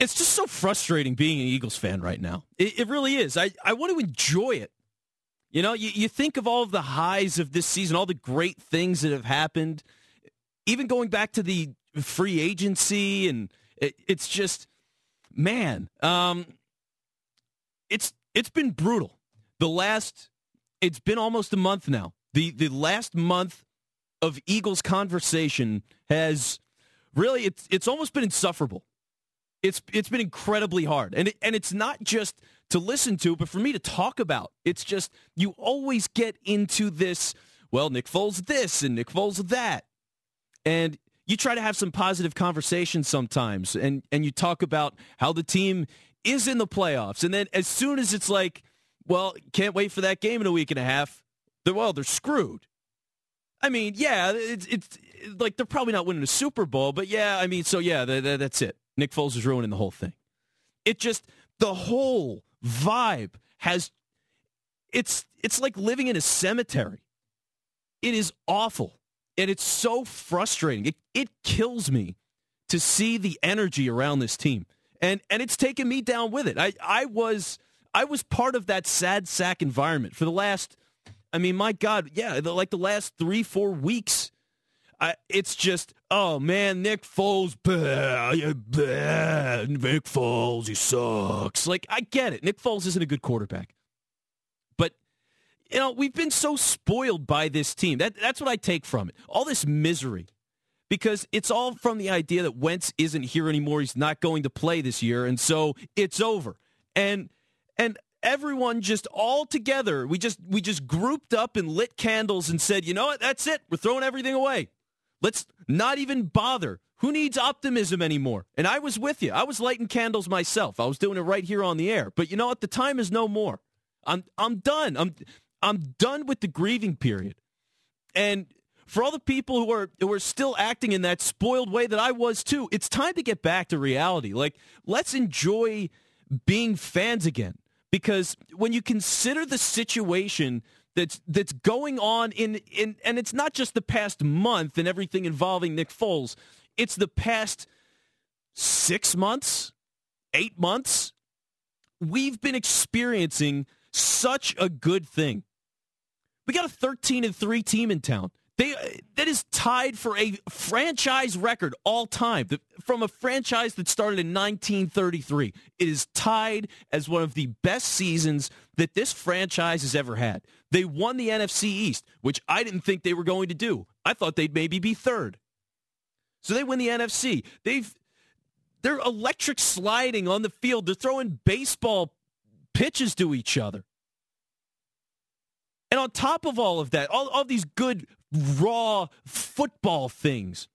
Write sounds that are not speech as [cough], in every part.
It's just so frustrating being an Eagles fan right now. It, it really is. I, I want to enjoy it. You know, you, you think of all of the highs of this season, all the great things that have happened, even going back to the free agency, and it, it's just, man, um, it's it's been brutal. The last, it's been almost a month now. The the last month of Eagles conversation has really it's it's almost been insufferable. It's it's been incredibly hard, and it, and it's not just to listen to, but for me to talk about. It's just you always get into this. Well, Nick Foles this and Nick Foles that, and you try to have some positive conversations sometimes, and and you talk about how the team is in the playoffs, and then as soon as it's like, well, can't wait for that game in a week and a half, they're well, they're screwed. I mean, yeah, it's it's like they're probably not winning a Super Bowl, but yeah, I mean, so yeah, th- th- that's it. Nick Foles is ruining the whole thing. It just the whole vibe has it's it's like living in a cemetery. It is awful. And it's so frustrating. It it kills me to see the energy around this team. And and it's taken me down with it. I I was I was part of that sad sack environment for the last I mean, my God, yeah, the, like the last three, four weeks I, it's just, oh man, Nick Foles, bah, bah, Nick Foles, he sucks. Like, I get it. Nick Foles isn't a good quarterback. But, you know, we've been so spoiled by this team. That, that's what I take from it. All this misery. Because it's all from the idea that Wentz isn't here anymore. He's not going to play this year. And so it's over. And, and everyone just all together, we just, we just grouped up and lit candles and said, you know what? That's it. We're throwing everything away. Let's not even bother. Who needs optimism anymore? And I was with you. I was lighting candles myself. I was doing it right here on the air. But you know what? The time is no more. I'm I'm done. I'm I'm done with the grieving period. And for all the people who are who are still acting in that spoiled way that I was too, it's time to get back to reality. Like let's enjoy being fans again. Because when you consider the situation that's that's going on in in and it's not just the past month and everything involving Nick Foles. It's the past 6 months, 8 months. We've been experiencing such a good thing. We got a 13 and 3 team in town. They that is tied for a franchise record all time from a franchise that started in 1933. It is tied as one of the best seasons that this franchise has ever had. They won the NFC East, which I didn't think they were going to do. I thought they'd maybe be third. So they win the NFC. They've they're electric sliding on the field. They're throwing baseball pitches to each other. And on top of all of that, all, all these good raw football things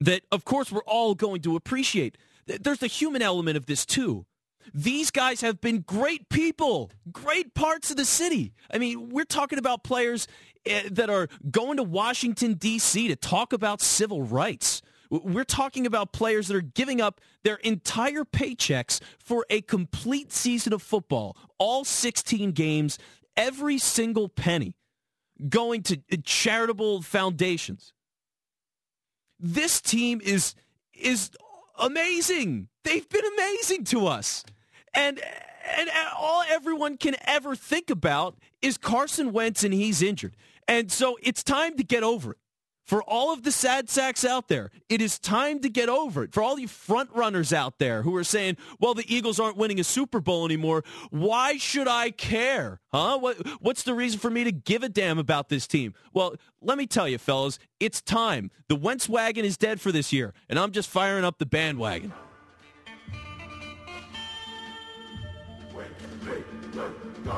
that, of course, we're all going to appreciate. There's the human element of this, too. These guys have been great people, great parts of the city. I mean, we're talking about players eh, that are going to Washington, D.C. to talk about civil rights. We're talking about players that are giving up their entire paychecks for a complete season of football, all 16 games, every single penny going to charitable foundations. This team is is amazing. They've been amazing to us. And and all everyone can ever think about is Carson Wentz and he's injured. And so it's time to get over it. For all of the sad sacks out there, it is time to get over it. For all you front runners out there who are saying, well, the Eagles aren't winning a Super Bowl anymore, why should I care? Huh? What, what's the reason for me to give a damn about this team? Well, let me tell you, fellas, it's time. The Wentz wagon is dead for this year, and I'm just firing up the bandwagon.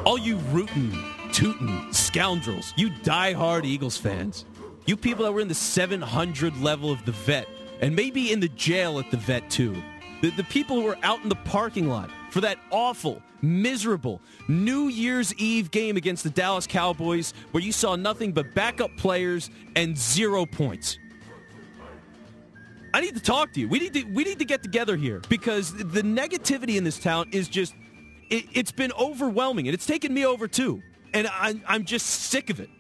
All you rootin', tootin' scoundrels, you die-hard Eagles fans. You people that were in the 700 level of the vet, and maybe in the jail at the vet too. The, the people who were out in the parking lot for that awful, miserable New Year's Eve game against the Dallas Cowboys where you saw nothing but backup players and zero points. I need to talk to you. We need to we need to get together here because the negativity in this town is just it, has been overwhelming and it's taken me over too. And I, I'm just sick of it.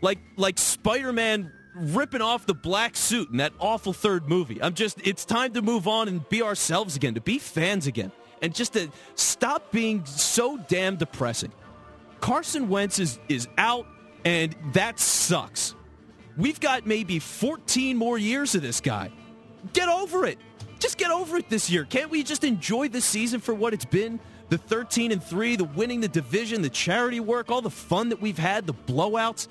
Like like Spider-Man ripping off the black suit in that awful third movie. I'm just, it's time to move on and be ourselves again, to be fans again, and just to stop being so damn depressing. Carson Wentz is, is out, and that sucks. We've got maybe 14 more years of this guy. Get over it. Just get over it this year. Can't we just enjoy this season for what it's been? The 13 and 3, the winning the division, the charity work, all the fun that we've had, the blowouts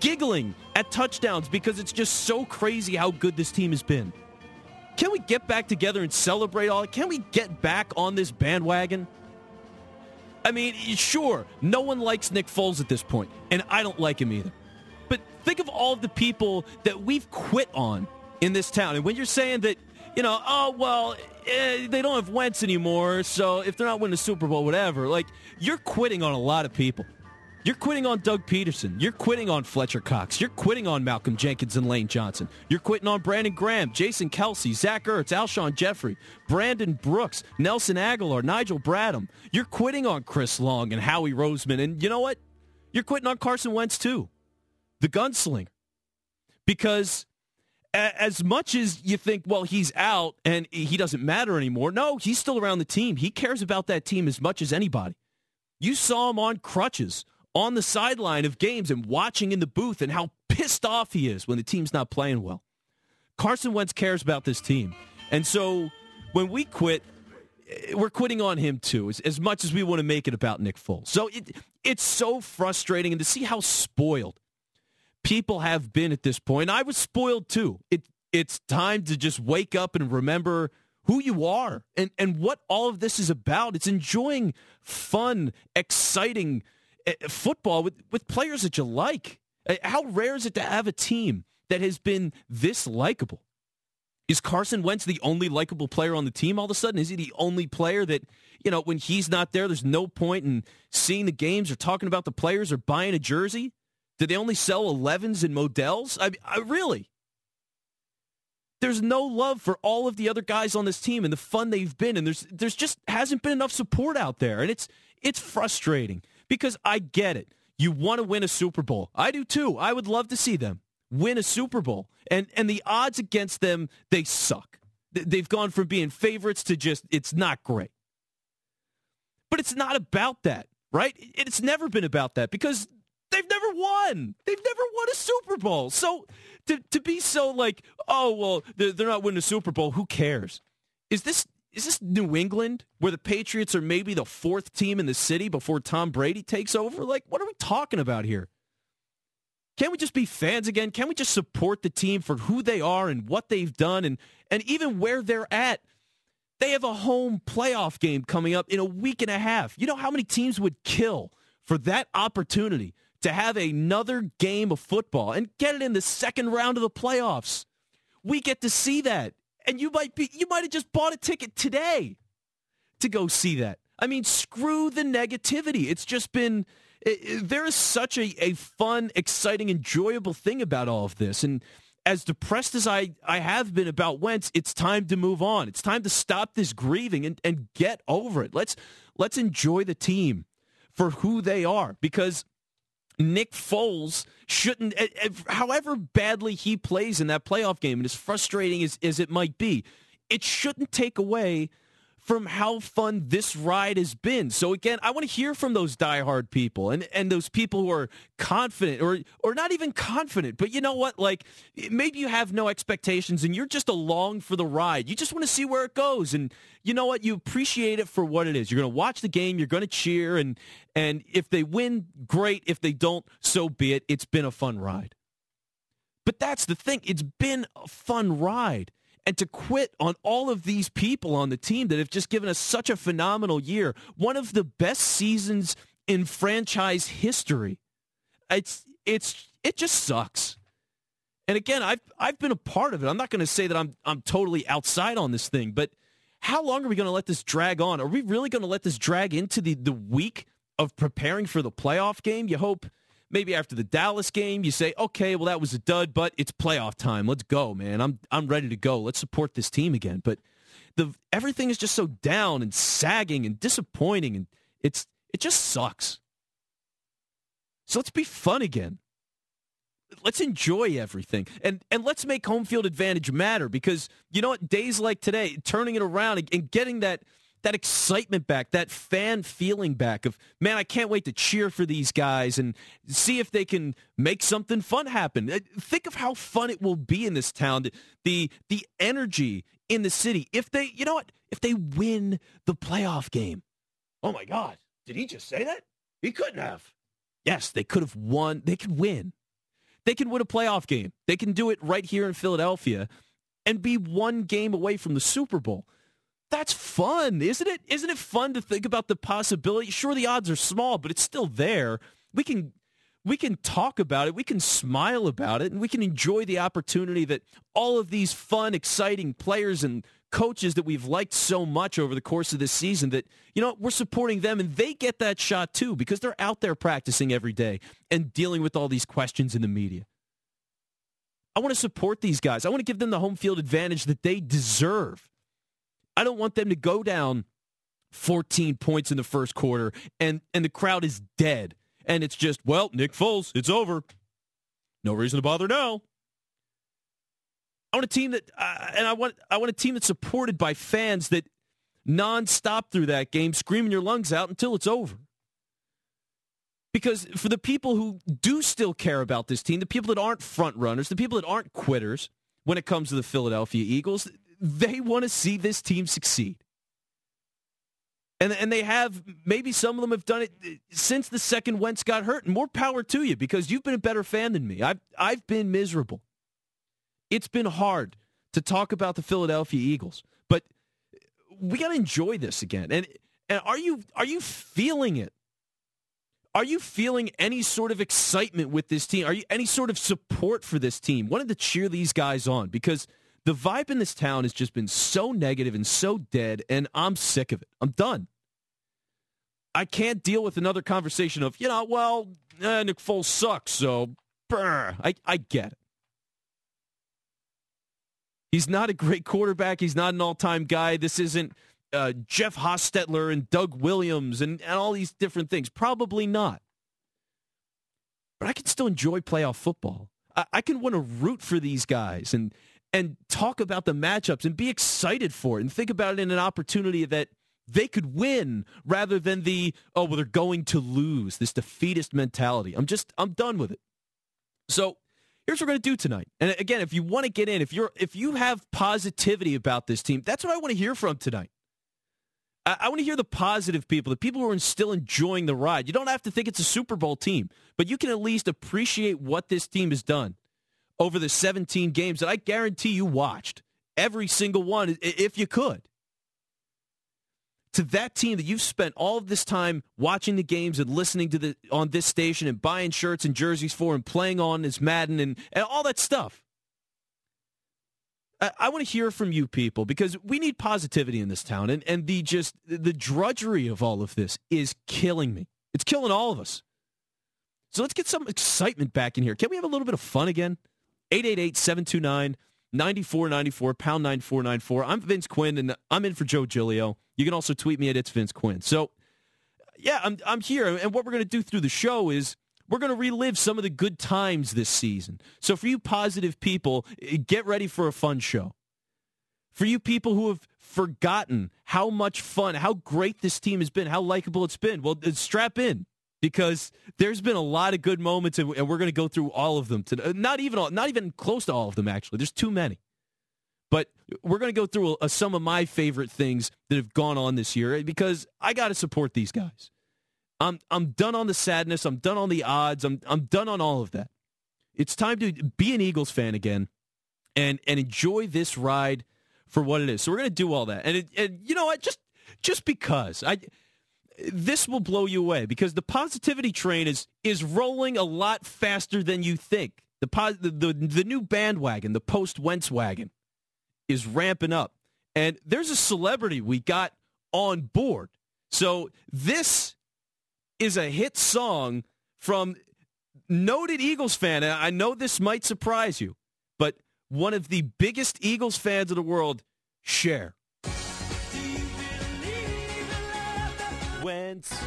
giggling at touchdowns because it's just so crazy how good this team has been. Can we get back together and celebrate all? Can we get back on this bandwagon? I mean, sure, no one likes Nick Foles at this point, and I don't like him either. But think of all the people that we've quit on in this town. And when you're saying that, you know, oh, well, eh, they don't have Wentz anymore, so if they're not winning the Super Bowl, whatever, like, you're quitting on a lot of people. You're quitting on Doug Pederson. You're quitting on Fletcher Cox. You're quitting on Malcolm Jenkins and Lane Johnson. You're quitting on Brandon Graham, Jason Kelce, Zach Ertz, Alshon Jeffery, Brandon Brooks, Nelson Agholor, Nigel Bradham. You're quitting on Chris Long and Howie Roseman. And you know what? You're quitting on Carson Wentz too, the gunslinger. Because as much as you think, well, he's out and he doesn't matter anymore, no, he's still around the team. He cares about that team as much as anybody. You saw him on crutches on the sideline of games and watching in the booth and how pissed off he is when the team's not playing well. Carson Wentz cares about this team. And so when we quit, we're quitting on him too, as, as much as we want to make it about Nick Foles. So it, it's so frustrating, and to see how spoiled people have been at this point. I was spoiled too. It, it's time to just wake up and remember who you are and, and what all of this is about. It's enjoying fun, exciting Eh, football with, with players that you like. Eh, how rare is it to have a team that has been this likable? Is Carson Wentz the only likable player on the team all of a sudden? Is he the only player that, you know, when he's not there, there's no point in seeing the games or talking about the players or buying a jersey? Do they only sell 11s and Models? I, I really. There's no love for all of the other guys on this team and the fun they've been, and there's there's just hasn't been enough support out there, and it's it's frustrating because I get it. You want to win a Super Bowl. I do too. I would love to see them win a Super Bowl. And and the odds against them, they suck. They've gone from being favorites to just it's not great. But it's not about that, right? It's never been about that because they've never won. They've never won a Super Bowl. So to to be so like, oh well, they're, not winning a Super Bowl. Who cares? Is this is this New England where the Patriots are maybe the fourth team in the city before Tom Brady takes over? Like, what are we talking about here? Can't we just be fans again? Can't we just support the team for who they are and what they've done and, and even where they're at? They have a home playoff game coming up in a week and a half. You know how many teams would kill for that opportunity to have another game of football and get it in the second round of the playoffs? We get to see that and you might be you might have just bought a ticket today to go see that. I mean, screw the negativity. It's just been it, there is such a, a fun, exciting, enjoyable thing about all of this. And as depressed as I, I have been about Wentz, it's time to move on. It's time to stop this grieving and, and get over it. Let's let's enjoy the team for who they are because Nick Foles shouldn't, eh, eh, however badly he plays in that playoff game, and as frustrating as, as it might be, it shouldn't take away from how fun this ride has been. So again, I want to hear from those diehard people and, and those people who are confident or or not even confident, but you know what? Like maybe you have no expectations and you're just along for the ride. You just want to see where it goes. And you know what? You appreciate it for what it is. You're gonna watch the game, you're gonna cheer, and and if they win, great. If they don't, so be it. It's been a fun ride. But that's the thing. It's been a fun ride and to quit on all of these people on the team that have just given us such a phenomenal year, one of the best seasons in franchise history. It's it's it just sucks. And again, I've I've been a part of it. I'm not going to say that I'm I'm totally outside on this thing, but how long are we going to let this drag on? Are we really going to let this drag into the, the week of preparing for the playoff game? You hope maybe after the Dallas game, you say, okay, well, that was a dud, but it's playoff time. Let's go, man. I'm, I'm ready to go. Let's support this team again. But the everything is just so down and sagging and disappointing, and it's it just sucks. So let's be fun again let's enjoy everything and and let's make home field advantage matter because you know what days like today turning it around and, and getting that that excitement back that fan feeling back of man i can't wait to cheer for these guys and see if they can make something fun happen. Uh, think of how fun it will be in this town the the energy in the city. If they you know what? If they win the playoff game. Oh my god. Did he just say that? He couldn't have. Yes they could have won. They could win. They can win a playoff game. They can do it right here in Philadelphia and be one game away from the Super Bowl. That's fun, isn't it? Isn't it fun to think about the possibility? Sure, the odds are small, but it's still there. We can we can talk about it, we can smile about it, and we can enjoy the opportunity that all of these fun, exciting players and coaches that we've liked so much over the course of this season that, you know, we're supporting them and they get that shot too because they're out there practicing every day and dealing with all these questions in the media. I want to support these guys. I want to give them the home field advantage that they deserve. I don't want them to go down 14 points in the first quarter and, and the crowd is dead. And it's just, well, Nick Foles, it's over. No reason to bother now. I want a team that, uh, and I want I want a team that's supported by fans that nonstop through that game, screaming your lungs out until it's over. Because for the people who do still care about this team, the people that aren't front runners, the people that aren't quitters when it comes to the Philadelphia Eagles, they want to see this team succeed. And, and they have, maybe some of them have done it uh, since the second Wentz got hurt. And more power to you because you've been a better fan than me. I've, I've been miserable. It's been hard to talk about the Philadelphia Eagles, but we got to enjoy this again. And and are you are you feeling it? Are you feeling any sort of excitement with this team? Are you any sort of support for this team? Wanted to cheer these guys on because the vibe in this town has just been so negative and so dead, and I'm sick of it. I'm done. I can't deal with another conversation of, you know, well, eh, Nick Foles sucks, so brr. I, I get it. He's not a great quarterback. He's not an all-time guy. This isn't uh, Jeff Hostetler and Doug Williams and, and all these different things. Probably not. But I can still enjoy playoff football. I, I can want to root for these guys and and talk about the matchups and be excited for it and think about it in an opportunity that they could win rather than the oh well they're going to lose this defeatist mentality. I'm just I'm done with it. So here's what we're going to do tonight. And again, if you want to get in, if you're if you have positivity about this team, that's what I want to hear from tonight. I, want to hear the positive people, the people who are still enjoying the ride. You don't have to think it's a Super Bowl team, but you can at least appreciate what this team has done over the 17 games that I guarantee you watched. Every single one, if you could to that team that you've spent all of this time watching the games and listening to the on this station and buying shirts and jerseys for and playing on as Madden and, and all that stuff. I, I want to hear from you people because we need positivity in this town and, and the just the drudgery of all of this is killing me. It's killing all of us. So let's get some excitement back in here. Can we have a little bit of fun again? 888 729 9494, pound 9494. I'm Vince Quinn, and I'm in for Joe Giglio. You can also tweet me at It's Vince Quinn. So, yeah, I'm, I'm here. And what we're going to do through the show is we're going to relive some of the good times this season. So, for you positive people, eh, get ready for a fun show. For you people who have forgotten how much fun, how great this team has been, how likable it's been, well, strap in because there's been a lot of good moments, and, we're going to go through all of them today. Not even all, not even close to all of them. Actually, there's too many. But we're going to go through a, a, some of my favorite things that have gone on this year eh, because I got to support these guys. I'm I'm done on the sadness. I'm done on the odds. I'm I'm done on all of that. It's time to be an Eagles fan again, and and enjoy this ride for what it is. So we're going to do all that, and, it, and you know what? Just just because I this will blow you away because the positivity train is is rolling a lot faster than you think. The the the, the new bandwagon, the post Wentz wagon, is ramping up, and there's a celebrity we got on board. So this is a hit song from noted Eagles fan. And I know this might surprise you, but one of the biggest Eagles fans in the world, Cher. Wentz. [laughs]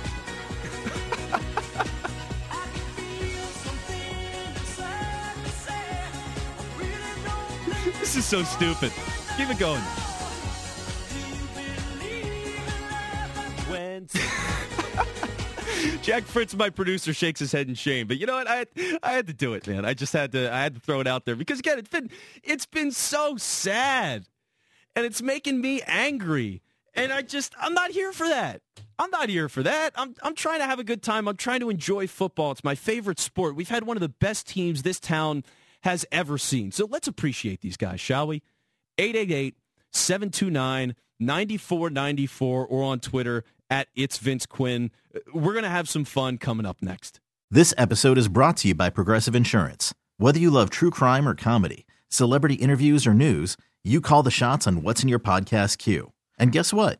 this is so stupid. Keep it going. Jack Fritz, my producer, shakes his head in shame. But you know what? I I had to do it, man. I just had to I had to throw it out there because again, it's been it's been so sad, and it's making me angry. And I just I'm not here for that. I'm not here for that. I'm I'm trying to have a good time. I'm trying to enjoy football. It's my favorite sport. We've had one of the best teams this town has ever seen. So let's appreciate these guys, shall we? 888 729 9494 or on Twitter at It's Vince Quinn. Uh, we're going to have some fun coming up next. This episode is brought to you by Progressive Insurance. Whether you love true crime or comedy, celebrity interviews or news, you call the shots on what's in your podcast queue. And guess what?